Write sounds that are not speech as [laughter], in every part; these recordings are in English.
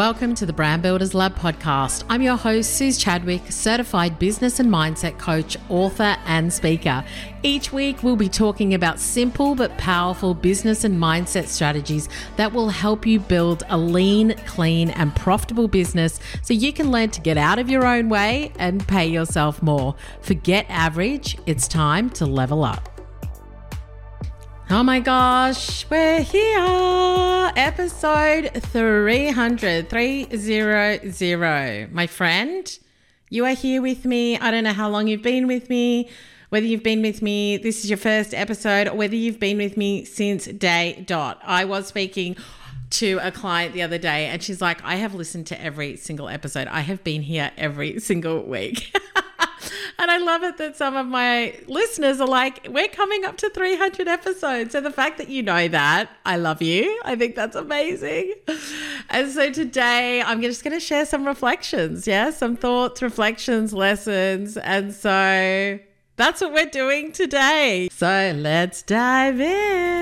Welcome to the Brand Builders Lab podcast. I'm your host, Suz Chadwick, certified business and mindset coach, author, and speaker. Each week, we'll be talking about simple but powerful business and mindset strategies that will help you build a lean, clean, and profitable business so you can learn to get out of your own way and pay yourself more. Forget average, it's time to level up. Oh my gosh, we're here. Episode 300, 300. My friend, you are here with me. I don't know how long you've been with me, whether you've been with me, this is your first episode, or whether you've been with me since day dot. I was speaking to a client the other day and she's like, I have listened to every single episode. I have been here every single week. [laughs] And I love it that some of my listeners are like, we're coming up to 300 episodes. So the fact that you know that, I love you. I think that's amazing. And so today I'm just going to share some reflections. Yeah, some thoughts, reflections, lessons. And so that's what we're doing today. So let's dive in.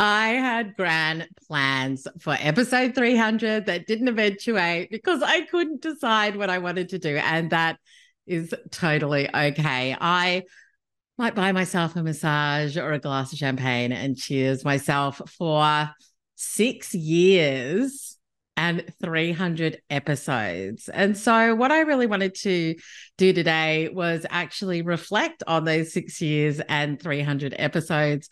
I had grand plans for episode 300 that didn't eventuate because I couldn't decide what I wanted to do. And that is totally okay. I might buy myself a massage or a glass of champagne and cheers myself for six years and 300 episodes. And so, what I really wanted to do today was actually reflect on those six years and 300 episodes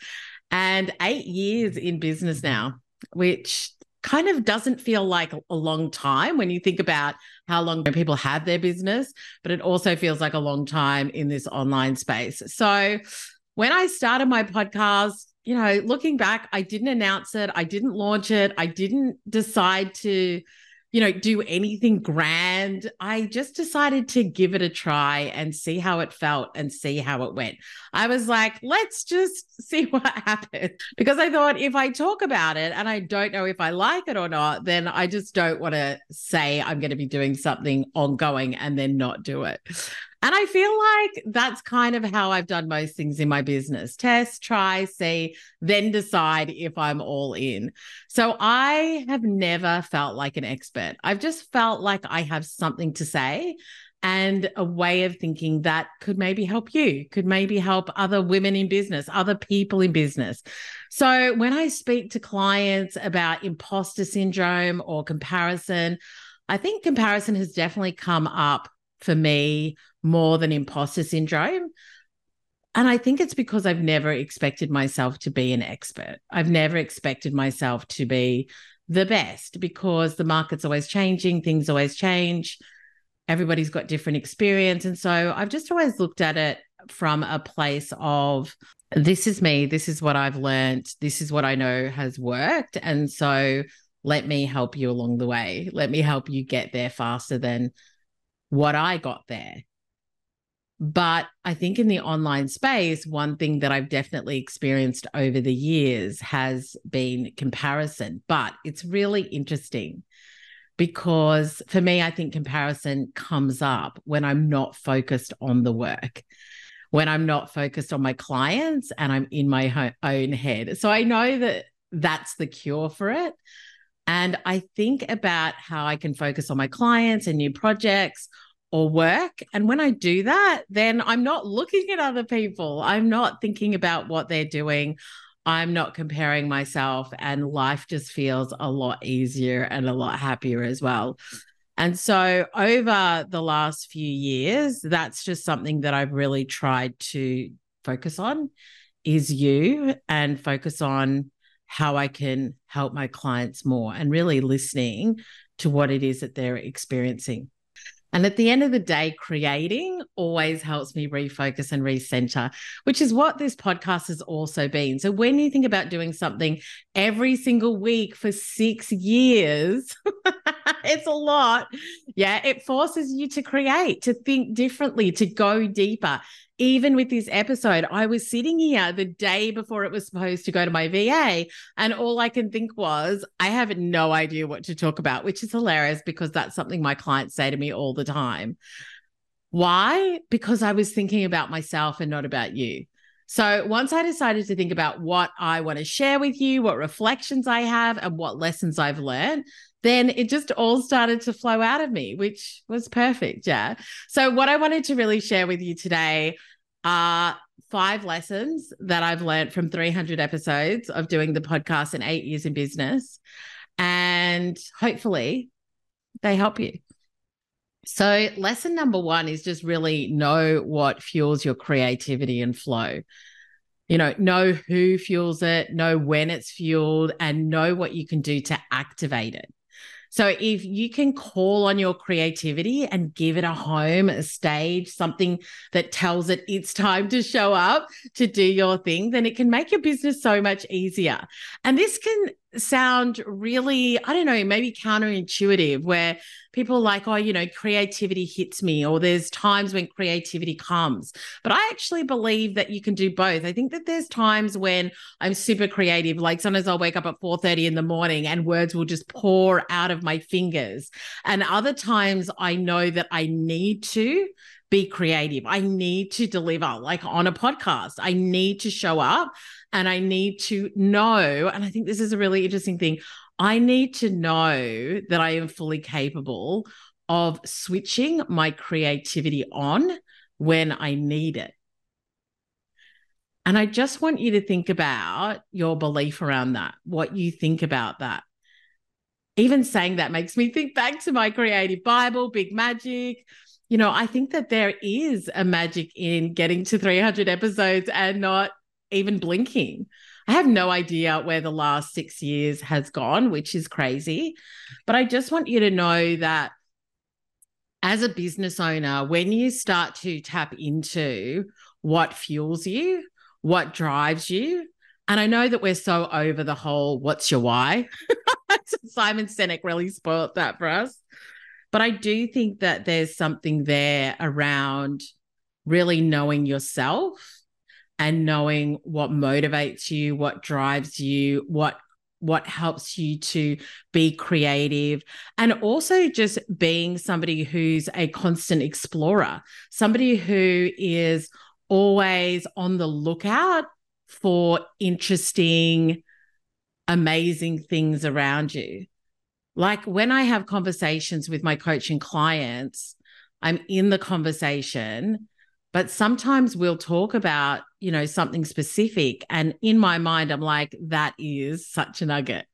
and eight years in business now, which kind of doesn't feel like a long time when you think about how long people have their business, but it also feels like a long time in this online space. So when I started my podcast, you know, looking back, I didn't announce it, I didn't launch it, I didn't decide to you know, do anything grand. I just decided to give it a try and see how it felt and see how it went. I was like, let's just [laughs] see what happens. Because I thought if I talk about it and I don't know if I like it or not, then I just don't want to say I'm going to be doing something ongoing and then not do it. And I feel like that's kind of how I've done most things in my business test, try, see, then decide if I'm all in. So I have never felt like an expert. I've just felt like I have something to say and a way of thinking that could maybe help you, could maybe help other women in business, other people in business. So when I speak to clients about imposter syndrome or comparison, I think comparison has definitely come up for me more than imposter syndrome. And I think it's because I've never expected myself to be an expert. I've never expected myself to be the best because the market's always changing, things always change. Everybody's got different experience. And so I've just always looked at it from a place of this is me, this is what I've learned, this is what I know has worked. And so let me help you along the way. Let me help you get there faster than what I got there. But I think in the online space, one thing that I've definitely experienced over the years has been comparison. But it's really interesting because for me, I think comparison comes up when I'm not focused on the work, when I'm not focused on my clients and I'm in my own head. So I know that that's the cure for it. And I think about how I can focus on my clients and new projects or work. And when I do that, then I'm not looking at other people. I'm not thinking about what they're doing. I'm not comparing myself, and life just feels a lot easier and a lot happier as well. And so, over the last few years, that's just something that I've really tried to focus on is you and focus on how I can help my clients more and really listening to what it is that they're experiencing. And at the end of the day, creating always helps me refocus and recenter, which is what this podcast has also been. So when you think about doing something every single week for six years, [laughs] it's a lot. Yeah, it forces you to create, to think differently, to go deeper even with this episode, I was sitting here the day before it was supposed to go to my VA, and all I can think was, I have no idea what to talk about, which is hilarious because that's something my clients say to me all the time. Why? Because I was thinking about myself and not about you. So once I decided to think about what I want to share with you, what reflections I have, and what lessons I've learned, then it just all started to flow out of me, which was perfect. Yeah. So, what I wanted to really share with you today are five lessons that I've learned from 300 episodes of doing the podcast and eight years in business. And hopefully they help you. So, lesson number one is just really know what fuels your creativity and flow. You know, know who fuels it, know when it's fueled, and know what you can do to activate it. So if you can call on your creativity and give it a home, a stage, something that tells it it's time to show up to do your thing, then it can make your business so much easier. And this can sound really, I don't know, maybe counterintuitive, where people like, oh, you know, creativity hits me, or there's times when creativity comes. But I actually believe that you can do both. I think that there's times when I'm super creative, like sometimes I'll wake up at 4:30 in the morning and words will just pour out of my fingers. And other times I know that I need to be creative. I need to deliver, like on a podcast. I need to show up and I need to know. And I think this is a really interesting thing. I need to know that I am fully capable of switching my creativity on when I need it. And I just want you to think about your belief around that, what you think about that. Even saying that makes me think back to my creative Bible, Big Magic, you know, I think that there is a magic in getting to 300 episodes and not even blinking. I have no idea where the last six years has gone, which is crazy. But I just want you to know that as a business owner, when you start to tap into what fuels you, what drives you, and I know that we're so over the whole what's your why? [laughs] Simon Sinek really spoiled that for us. But I do think that there's something there around really knowing yourself and knowing what motivates you, what drives you, what what helps you to be creative and also just being somebody who's a constant explorer, somebody who is always on the lookout for interesting amazing things around you. Like when I have conversations with my coaching clients, I'm in the conversation, but sometimes we'll talk about, you know, something specific. And in my mind, I'm like, that is such a nugget.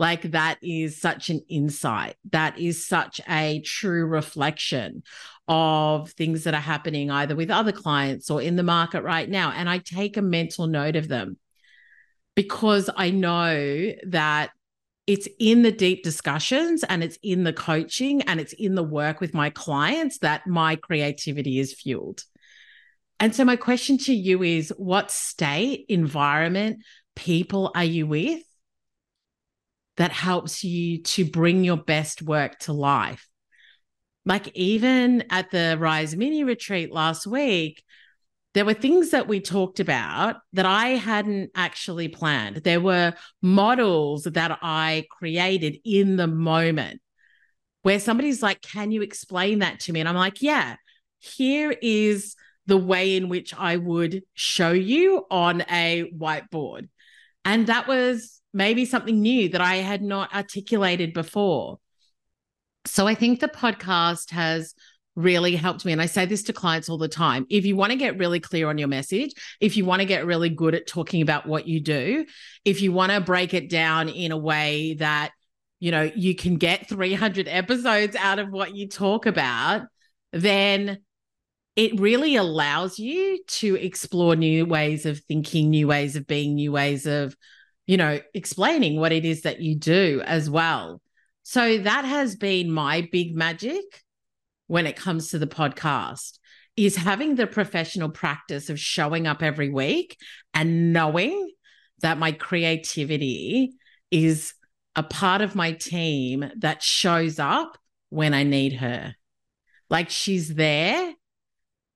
Like that is such an insight. That is such a true reflection of things that are happening either with other clients or in the market right now. And I take a mental note of them because I know that it's in the deep discussions and it's in the coaching and it's in the work with my clients that my creativity is fueled. And so, my question to you is what state, environment, people are you with that helps you to bring your best work to life? Like, even at the Rise Mini retreat last week, there were things that we talked about that I hadn't actually planned. There were models that I created in the moment where somebody's like, Can you explain that to me? And I'm like, Yeah, here is the way in which I would show you on a whiteboard. And that was maybe something new that I had not articulated before. So I think the podcast has really helped me. And I say this to clients all the time. If you want to get really clear on your message, if you want to get really good at talking about what you do, if you want to break it down in a way that, you know, you can get 300 episodes out of what you talk about, then it really allows you to explore new ways of thinking, new ways of being, new ways of, you know, explaining what it is that you do as well. So that has been my big magic when it comes to the podcast is having the professional practice of showing up every week and knowing that my creativity is a part of my team that shows up when I need her. Like she's there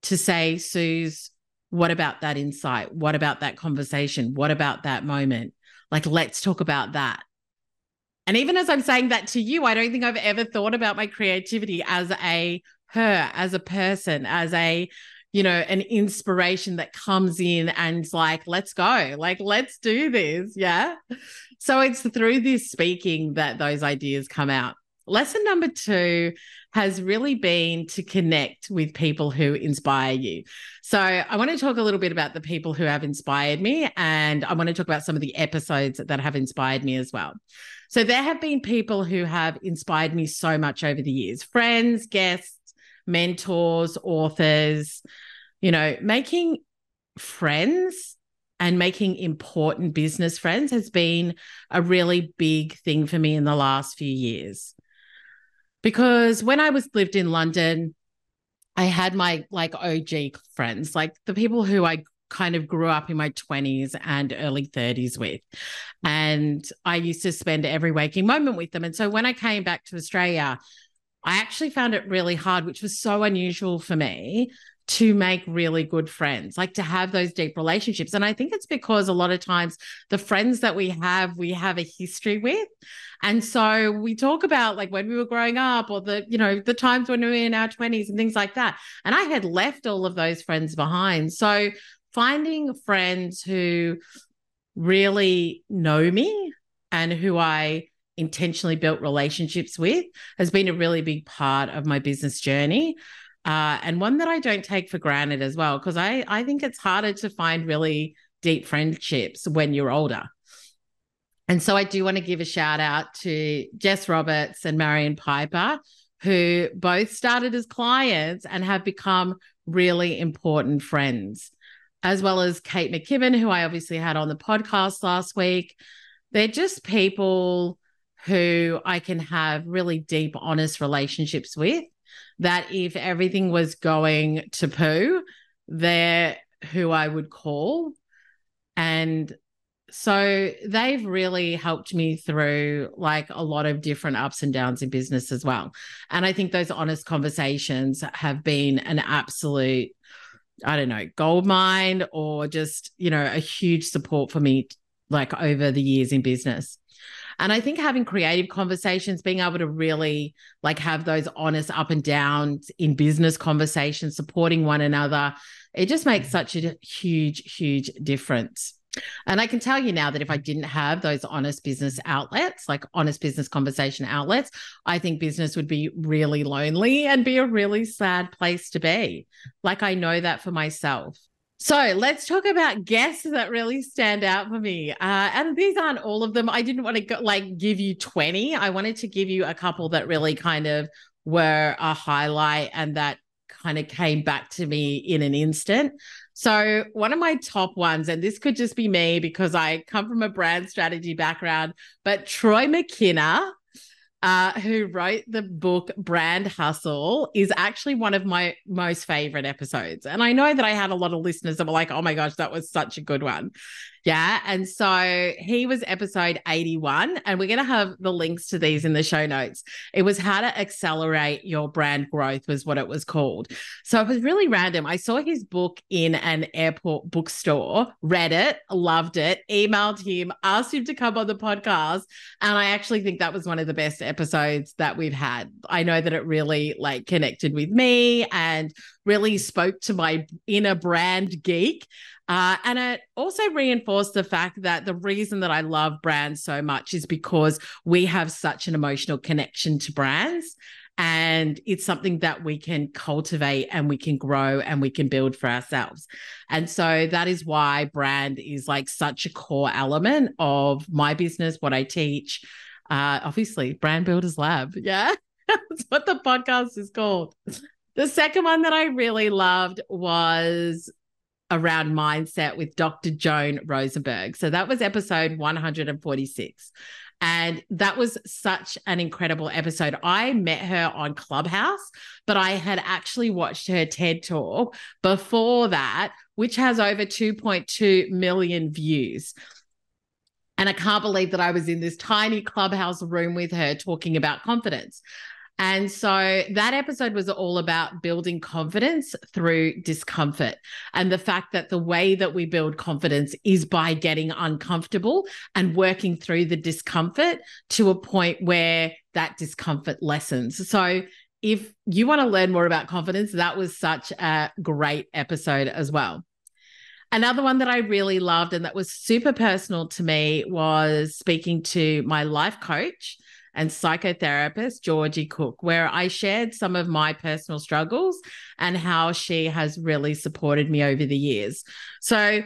to say, Suz, what about that insight? What about that conversation? What about that moment? Like, let's talk about that. And even as I'm saying that to you, I don't think I've ever thought about my creativity as a her, as a person, as a you know, an inspiration that comes in and like, let's go, like, let's do this. Yeah. So it's through this speaking that those ideas come out. Lesson number two has really been to connect with people who inspire you. So, I want to talk a little bit about the people who have inspired me, and I want to talk about some of the episodes that have inspired me as well. So, there have been people who have inspired me so much over the years friends, guests, mentors, authors, you know, making friends and making important business friends has been a really big thing for me in the last few years because when I was lived in London, I had my like OG friends, like the people who I kind of grew up in my 20s and early 30s with. And I used to spend every waking moment with them. And so when I came back to Australia, I actually found it really hard, which was so unusual for me to make really good friends, like to have those deep relationships. And I think it's because a lot of times the friends that we have, we have a history with. And so we talk about like when we were growing up or the, you know, the times when we were in our 20s and things like that. And I had left all of those friends behind. So finding friends who really know me and who I intentionally built relationships with has been a really big part of my business journey uh, and one that I don't take for granted as well, because I, I think it's harder to find really deep friendships when you're older. And so I do want to give a shout out to Jess Roberts and Marion Piper, who both started as clients and have become really important friends, as well as Kate McKibben, who I obviously had on the podcast last week. They're just people who I can have really deep, honest relationships with that if everything was going to poo, they're who I would call. And so they've really helped me through like a lot of different ups and downs in business as well. And I think those honest conversations have been an absolute, I don't know, gold mine or just, you know, a huge support for me like over the years in business. And I think having creative conversations, being able to really like have those honest up and downs in business conversations, supporting one another, it just makes mm. such a huge, huge difference. And I can tell you now that if I didn't have those honest business outlets, like honest business conversation outlets, I think business would be really lonely and be a really sad place to be. Like I know that for myself. So let's talk about guests that really stand out for me. Uh, and these aren't all of them. I didn't want to go, like give you 20. I wanted to give you a couple that really kind of were a highlight and that kind of came back to me in an instant. So, one of my top ones, and this could just be me because I come from a brand strategy background, but Troy McKenna uh, who wrote the book Brand Hustle, is actually one of my most favorite episodes. And I know that I had a lot of listeners that were like, oh my gosh, that was such a good one. Yeah. And so he was episode 81, and we're going to have the links to these in the show notes. It was how to accelerate your brand growth, was what it was called. So it was really random. I saw his book in an airport bookstore, read it, loved it, emailed him, asked him to come on the podcast. And I actually think that was one of the best episodes that we've had. I know that it really like connected with me and really spoke to my inner brand geek. Uh, and it also reinforced the fact that the reason that I love brands so much is because we have such an emotional connection to brands. And it's something that we can cultivate and we can grow and we can build for ourselves. And so that is why brand is like such a core element of my business, what I teach. Uh, obviously, Brand Builders Lab. Yeah. [laughs] That's what the podcast is called. The second one that I really loved was around mindset with Dr. Joan Rosenberg. So that was episode 146. And that was such an incredible episode. I met her on Clubhouse, but I had actually watched her TED talk before that, which has over 2.2 million views. And I can't believe that I was in this tiny clubhouse room with her talking about confidence. And so that episode was all about building confidence through discomfort and the fact that the way that we build confidence is by getting uncomfortable and working through the discomfort to a point where that discomfort lessens. So if you want to learn more about confidence, that was such a great episode as well. Another one that I really loved and that was super personal to me was speaking to my life coach and psychotherapist, Georgie Cook, where I shared some of my personal struggles and how she has really supported me over the years. So,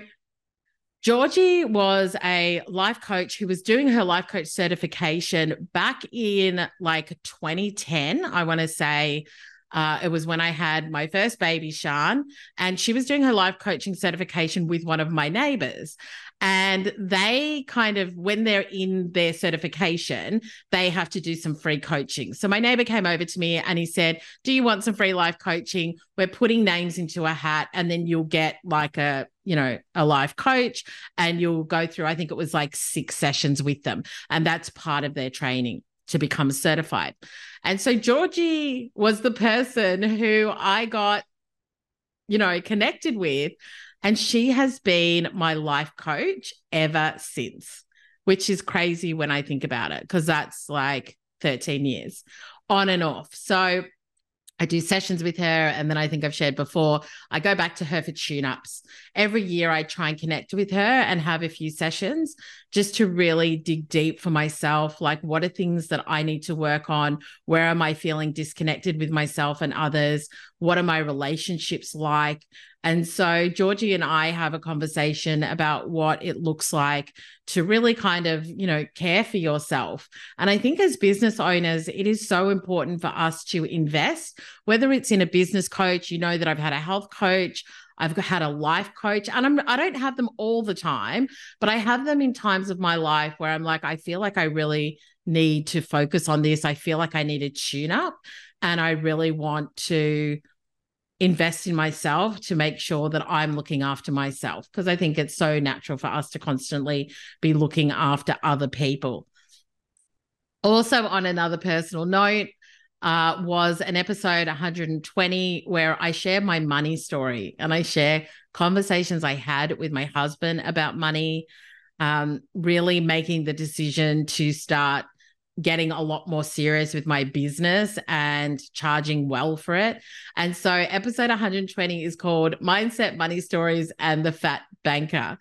Georgie was a life coach who was doing her life coach certification back in like 2010, I want to say. Uh, it was when I had my first baby, Sean, and she was doing her life coaching certification with one of my neighbors. And they kind of, when they're in their certification, they have to do some free coaching. So my neighbor came over to me and he said, Do you want some free life coaching? We're putting names into a hat and then you'll get like a, you know, a life coach and you'll go through, I think it was like six sessions with them. And that's part of their training to become certified. And so Georgie was the person who I got, you know, connected with and she has been my life coach ever since, which is crazy when I think about it, because that's like 13 years on and off. So I do sessions with her. And then I think I've shared before, I go back to her for tune ups. Every year I try and connect with her and have a few sessions just to really dig deep for myself. Like, what are things that I need to work on? Where am I feeling disconnected with myself and others? What are my relationships like? And so Georgie and I have a conversation about what it looks like to really kind of, you know, care for yourself. And I think as business owners, it is so important for us to invest, whether it's in a business coach, you know that I've had a health coach, I've had a life coach and I'm I don't have them all the time, but I have them in times of my life where I'm like I feel like I really need to focus on this. I feel like I need to tune up and I really want to invest in myself to make sure that I'm looking after myself because I think it's so natural for us to constantly be looking after other people. Also, on another personal note, uh, was an episode 120 where I share my money story and I share conversations I had with my husband about money, um, really making the decision to start getting a lot more serious with my business and charging well for it. And so, episode 120 is called Mindset, Money Stories, and the Fat Banker.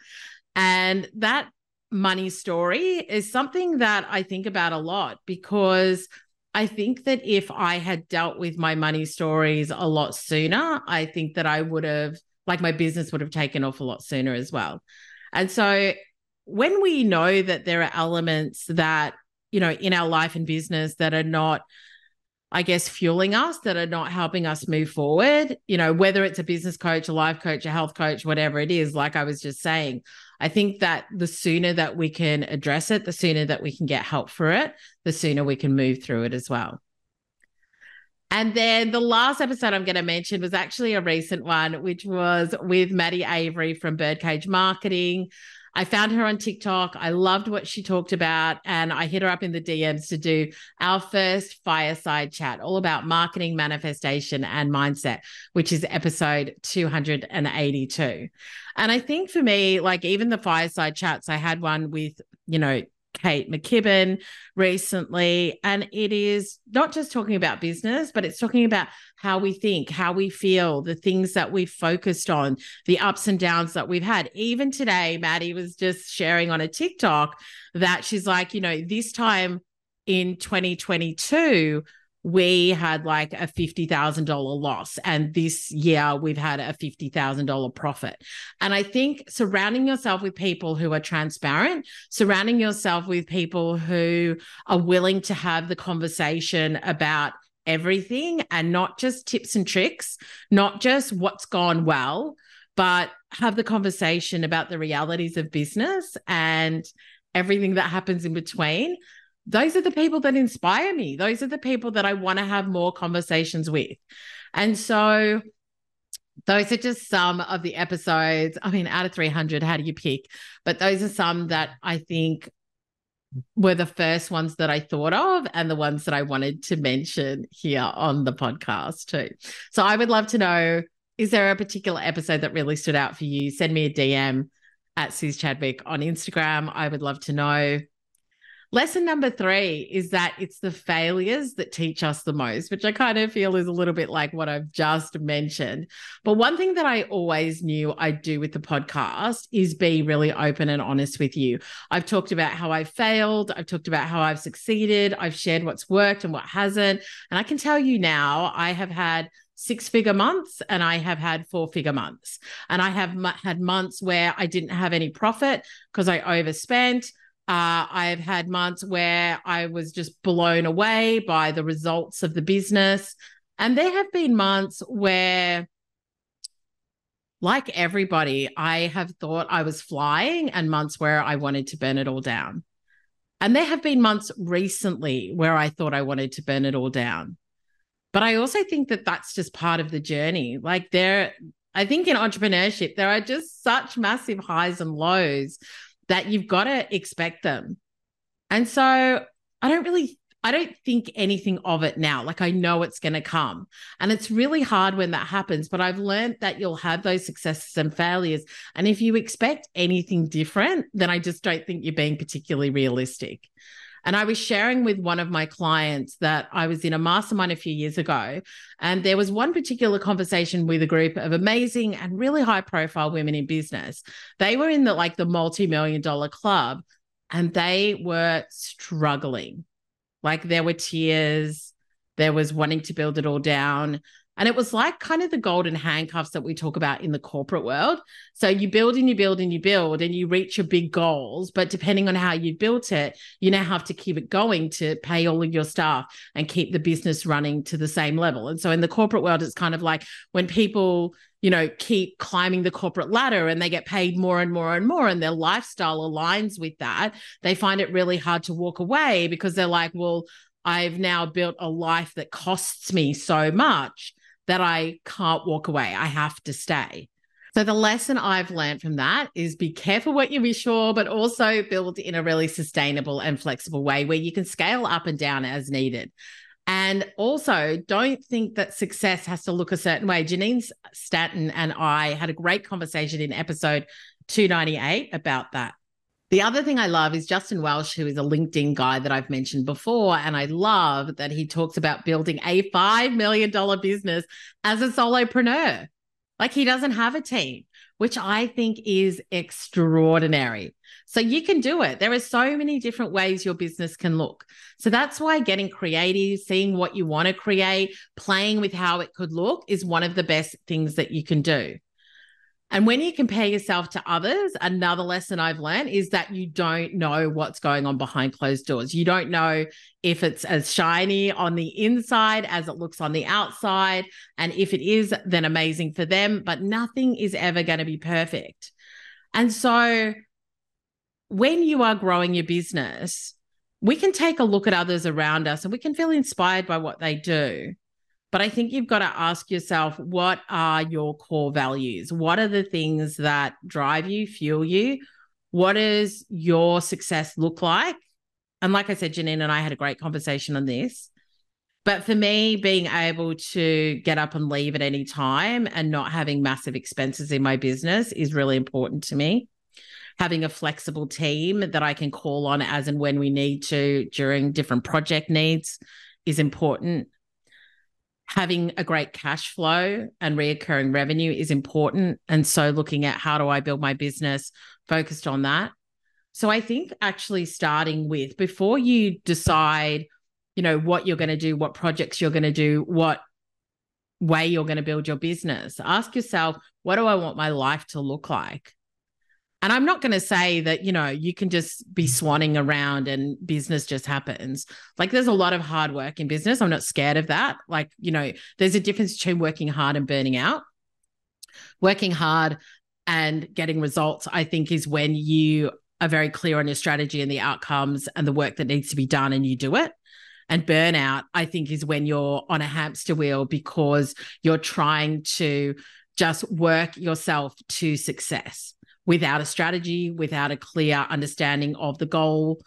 And that money story is something that I think about a lot because I think that if I had dealt with my money stories a lot sooner, I think that I would have, like, my business would have taken off a lot sooner as well. And so, when we know that there are elements that you know, in our life and business that are not, I guess, fueling us, that are not helping us move forward, you know, whether it's a business coach, a life coach, a health coach, whatever it is, like I was just saying, I think that the sooner that we can address it, the sooner that we can get help for it, the sooner we can move through it as well. And then the last episode I'm going to mention was actually a recent one, which was with Maddie Avery from Birdcage Marketing. I found her on TikTok. I loved what she talked about. And I hit her up in the DMs to do our first fireside chat, all about marketing, manifestation, and mindset, which is episode 282. And I think for me, like even the fireside chats, I had one with, you know, Kate McKibben recently. And it is not just talking about business, but it's talking about how we think, how we feel, the things that we've focused on, the ups and downs that we've had. Even today, Maddie was just sharing on a TikTok that she's like, you know, this time in 2022, we had like a $50,000 loss. And this year we've had a $50,000 profit. And I think surrounding yourself with people who are transparent, surrounding yourself with people who are willing to have the conversation about everything and not just tips and tricks, not just what's gone well, but have the conversation about the realities of business and everything that happens in between those are the people that inspire me. Those are the people that I want to have more conversations with. And so those are just some of the episodes. I mean, out of 300, how do you pick? But those are some that I think were the first ones that I thought of and the ones that I wanted to mention here on the podcast too. So I would love to know is there a particular episode that really stood out for you? Send me a DM at Suz Chadwick on Instagram. I would love to know Lesson number three is that it's the failures that teach us the most, which I kind of feel is a little bit like what I've just mentioned. But one thing that I always knew I'd do with the podcast is be really open and honest with you. I've talked about how I failed, I've talked about how I've succeeded, I've shared what's worked and what hasn't. And I can tell you now, I have had six figure months and I have had four figure months. And I have m- had months where I didn't have any profit because I overspent. Uh, I've had months where I was just blown away by the results of the business. And there have been months where, like everybody, I have thought I was flying, and months where I wanted to burn it all down. And there have been months recently where I thought I wanted to burn it all down. But I also think that that's just part of the journey. Like, there, I think in entrepreneurship, there are just such massive highs and lows that you've got to expect them. And so I don't really I don't think anything of it now. Like I know it's going to come. And it's really hard when that happens, but I've learned that you'll have those successes and failures. And if you expect anything different, then I just don't think you're being particularly realistic. And I was sharing with one of my clients that I was in a mastermind a few years ago. And there was one particular conversation with a group of amazing and really high profile women in business. They were in the like the multi million dollar club and they were struggling. Like there were tears, there was wanting to build it all down. And it was like kind of the golden handcuffs that we talk about in the corporate world. So you build and you build and you build and you reach your big goals. But depending on how you built it, you now have to keep it going to pay all of your staff and keep the business running to the same level. And so in the corporate world, it's kind of like when people, you know, keep climbing the corporate ladder and they get paid more and more and more, and their lifestyle aligns with that, they find it really hard to walk away because they're like, well, I've now built a life that costs me so much that I can't walk away. I have to stay. So the lesson I've learned from that is be careful what you wish for, but also build in a really sustainable and flexible way where you can scale up and down as needed. And also, don't think that success has to look a certain way. Janine Stanton and I had a great conversation in episode 298 about that. The other thing I love is Justin Welsh, who is a LinkedIn guy that I've mentioned before. And I love that he talks about building a $5 million business as a solopreneur. Like he doesn't have a team, which I think is extraordinary. So you can do it. There are so many different ways your business can look. So that's why getting creative, seeing what you want to create, playing with how it could look is one of the best things that you can do. And when you compare yourself to others, another lesson I've learned is that you don't know what's going on behind closed doors. You don't know if it's as shiny on the inside as it looks on the outside. And if it is, then amazing for them, but nothing is ever going to be perfect. And so when you are growing your business, we can take a look at others around us and we can feel inspired by what they do. But I think you've got to ask yourself what are your core values? What are the things that drive you, fuel you? What does your success look like? And like I said, Janine and I had a great conversation on this. But for me, being able to get up and leave at any time and not having massive expenses in my business is really important to me. Having a flexible team that I can call on as and when we need to during different project needs is important having a great cash flow and reoccurring revenue is important. And so looking at how do I build my business focused on that. So I think actually starting with before you decide, you know, what you're going to do, what projects you're going to do, what way you're going to build your business, ask yourself, what do I want my life to look like? And I'm not going to say that, you know, you can just be mm. swanning around and business just happens. Like there's a lot of hard work in business. I'm not scared of that. Like, you know, there's a difference between working hard and burning out. Working hard and getting results, I think, is when you are very clear on your strategy and the outcomes and the work that needs to be done and you do it. And burnout, I think, is when you're on a hamster wheel because you're trying to just work yourself to success without a strategy, without a clear understanding of the goal,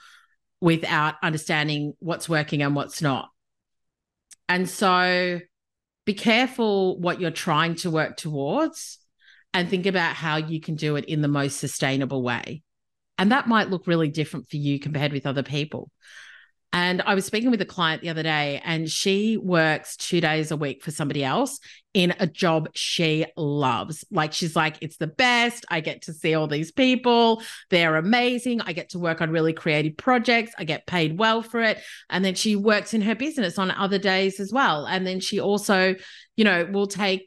without understanding what's working and what's not. And so be careful what you're trying to work towards and think about how you can do it in the most sustainable way. And that might look really different for you compared with other people. And I was speaking with a client the other day, and she works two days a week for somebody else in a job she loves. Like, she's like, it's the best. I get to see all these people. They're amazing. I get to work on really creative projects. I get paid well for it. And then she works in her business on other days as well. And then she also, you know, will take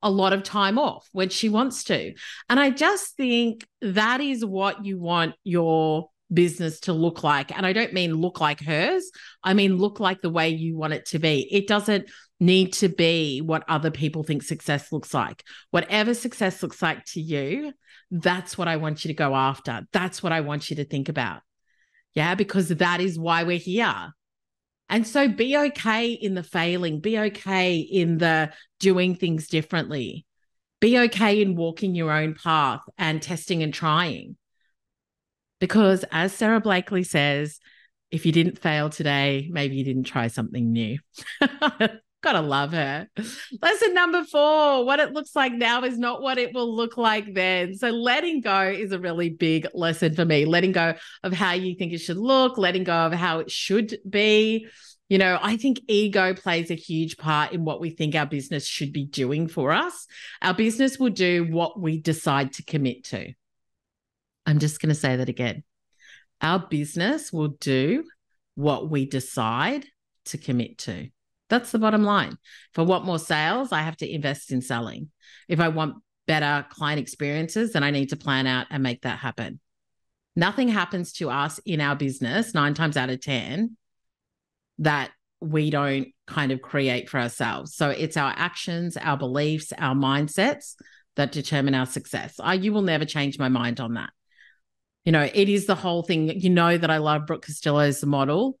a lot of time off when she wants to. And I just think that is what you want your business to look like. And I don't mean look like hers, I mean look like the way you want it to be. It doesn't need to be what other people think success looks like. Whatever success looks like to you, that's what I want you to go after. That's what I want you to think about. Yeah, because that is why we're here. And so be okay in the failing, be okay in the doing things differently, be okay in walking your own path and testing and trying. Because as Sara Blakely says, if you didn't fail today, maybe you didn't try something new. [laughs] Gotta love her. Lesson number four what it looks like now is not what it will look like then. So, letting go is a really big lesson for me. Letting go of how you think it should look, letting go of how it should be. You know, I think ego plays a huge part in what we think our business should be doing for us. Our business will do what we decide to commit to. I'm just going to say that again. Our business will do what we decide to commit to. That's the bottom line. If I want more sales, I have to invest in selling. If I want better client experiences, then I need to plan out and make that happen. Nothing happens to us in our business nine times out of 10 that we don't kind of create for ourselves. So it's our actions, our beliefs, our mindsets that determine our success. I, you will never change my mind on that you know, it is the whole thing. You know that I love Brooke Castillo's model.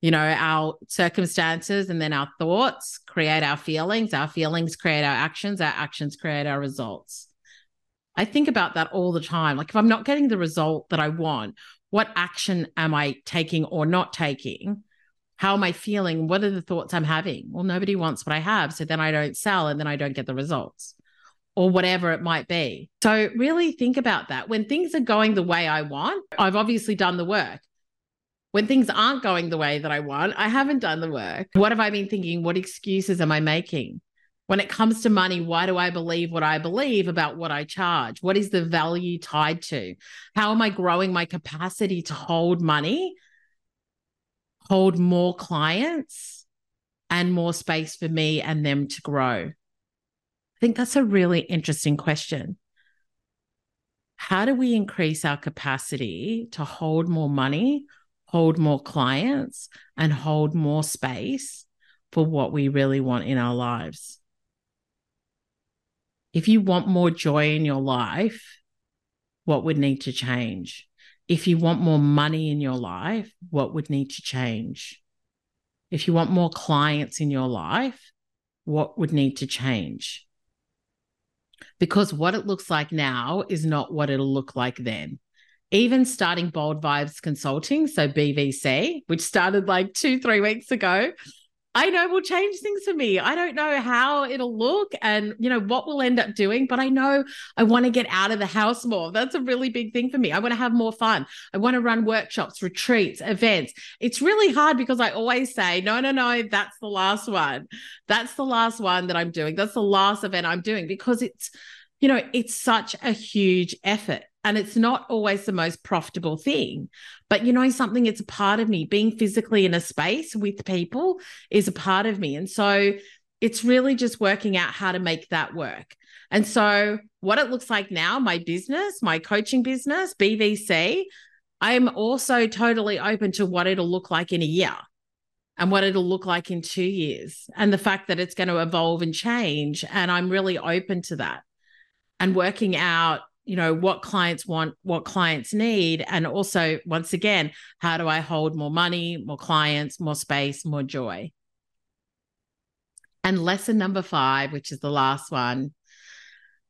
You know, our circumstances and then our thoughts create our feelings. Our feelings create our actions. Our actions create our results. I think about that all the time. Like, if I'm not getting the result that I want, what action am I taking or not taking? How am I feeling? What are the thoughts I'm having? Well, nobody wants what I have. So then I don't sell and then I don't get the results or whatever it might be. So, really think about that. When things are going the way I want, I've obviously done the work. When things aren't going the way that I want, I haven't done the work. What have I been thinking? What excuses am I making? When it comes to money, why do I believe what I believe about what I charge? What is the value tied to? How am I growing my capacity to hold money, hold more clients, and more space for me and them to grow? Think that's a really interesting question. How do we increase our capacity to hold more money, hold more clients, and hold more space for what we really want in our lives? If you want more joy in your life, what would need to change? If you want more money in your life, what would need to change? If you want more clients in your life, what would need to change? Because what it looks like now is not what it'll look like then. Even starting Bold Vibes Consulting, so BVC, which started like two, three weeks ago, I know will change things for me. I don't know how it'll look and you know what we'll end up doing, but I know I want to get out of the house more. That's a really big thing for me. I want to have more fun. I want to run workshops, retreats, events. It's really hard because I always say, no, no, no, that's the last one. That's the last one that I'm doing. That's the last event I'm doing because it's you know, it's such a huge effort and it's not always the most profitable thing. But you know, something, it's a part of me. Being physically in a space with people is a part of me. And so it's really just working out how to make that work. And so, what it looks like now, my business, my coaching business, BVC, I'm also totally open to what it'll look like in a year and what it'll look like in two years and the fact that it's going to evolve and change. And I'm really open to that and working out you know what clients want what clients need. And also once again how do i hold more money more clients more space more joy? And lesson number 5 which is the last one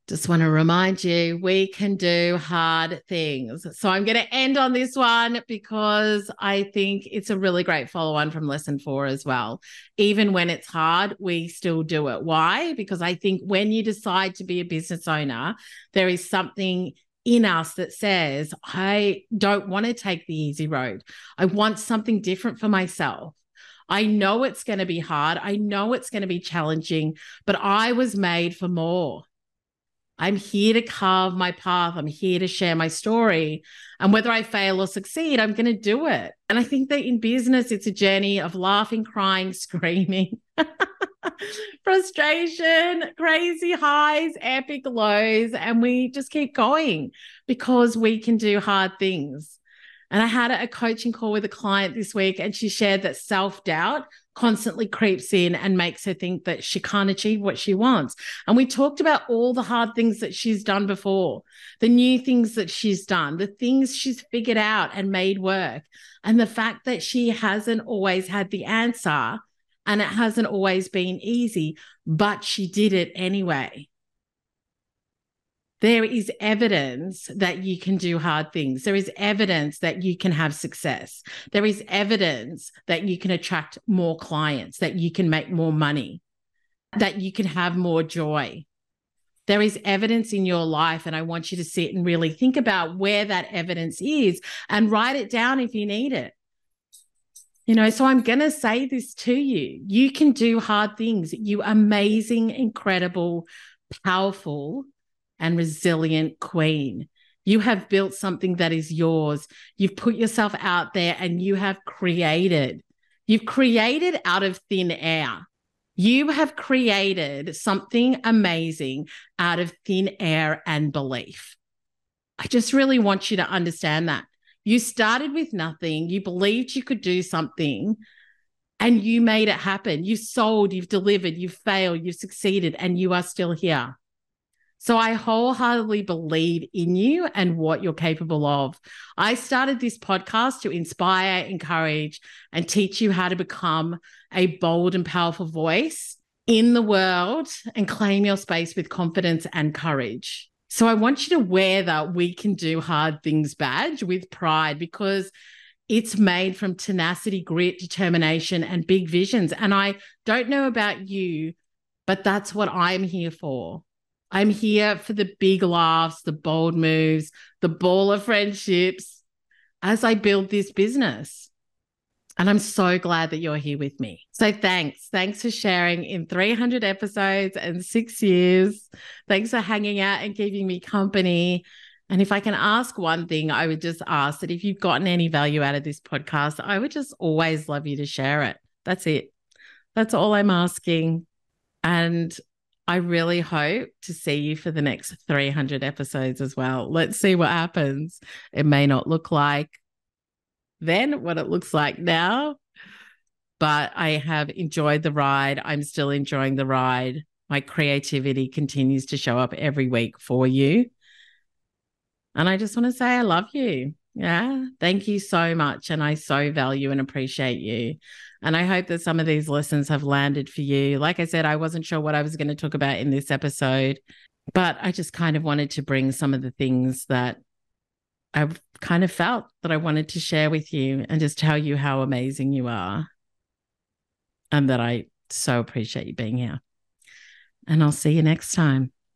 just want to remind you we can do hard things. So I'm going to end on this one because I think it's a really great follow on from lesson four as well. Even when it's hard, we still do it. Why? Because I think when you decide to be a business owner, there is something in us that says, I don't want to take the easy road. I want something different for myself. I know it's going to be hard. I know it's going to be challenging, but I was made for more. I'm here to carve my path. I'm here to share my story. And whether I fail or succeed, I'm going to do it. And I think that in business, it's a journey of laughing, crying, [laughs] screaming, frustration, crazy highs, epic lows. And we just keep going because we can do hard things. And I had a coaching call with a client this week, and she shared that self doubt constantly creeps in and makes her think that she can't achieve what she wants. And we talked about all the hard things that she's done before, the new things that she's done, the things she's figured out and made work, and the fact that she hasn't always had the answer and it hasn't always been easy, but she did it anyway there is evidence that you can do hard things. There is evidence that you can have success. There is evidence that you can attract more clients, that you can make more money, that you can have more joy. There is evidence in your life, and I want you to sit and really think about where that evidence is and write it down if you need it. You know, so I'm going to say this to you. You can do hard things. You amazing, incredible, powerful, and resilient queen. You have built something that is yours. You've put yourself out there and you have created. You've created out of thin air. You have created something amazing out of thin air and belief. I just really want you to understand that. You started with nothing, you believed you could do something, and you made it happen. You sold, you've delivered, you've failed, you've succeeded, and you are still here. So I wholeheartedly believe in you and what you're capable of. I started this podcast to inspire, encourage, and teach you how to become a bold and powerful voice in the world and claim your space with confidence and courage. So I want you to wear that we can do hard things badge with pride because it's made from tenacity, grit, determination, and big visions. And I don't know about you, but that's what I'm here for. I'm here for the big laughs, the bold moves, the ball of friendships as I build this business. And I'm so glad that you're here with me. So thanks. Thanks for sharing in 300 episodes and six years. Thanks for hanging out and keeping me company. And if I can ask one thing, I would just ask that if you've gotten any value out of this podcast, I would just always love you to share it. That's it. That's all I'm asking. And I really hope to see you for the next 300 episodes as well. Let's see what happens. It may not look like then what it looks like now, but I have enjoyed the ride. I'm still enjoying the ride. My creativity continues to show up every week for you. And I just want to say, I love you. Yeah. Thank you so much. And I so value and appreciate you. And I hope that some of these lessons have landed for you. Like I said, I wasn't sure what I was going to talk about in this episode, but I just kind of wanted to bring some of the things that I've kind of felt that I wanted to share with you and just tell you how amazing you are. And that I so appreciate you being here. And I'll see you next time.